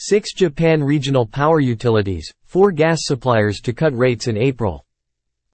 Six Japan regional power utilities, four gas suppliers to cut rates in April.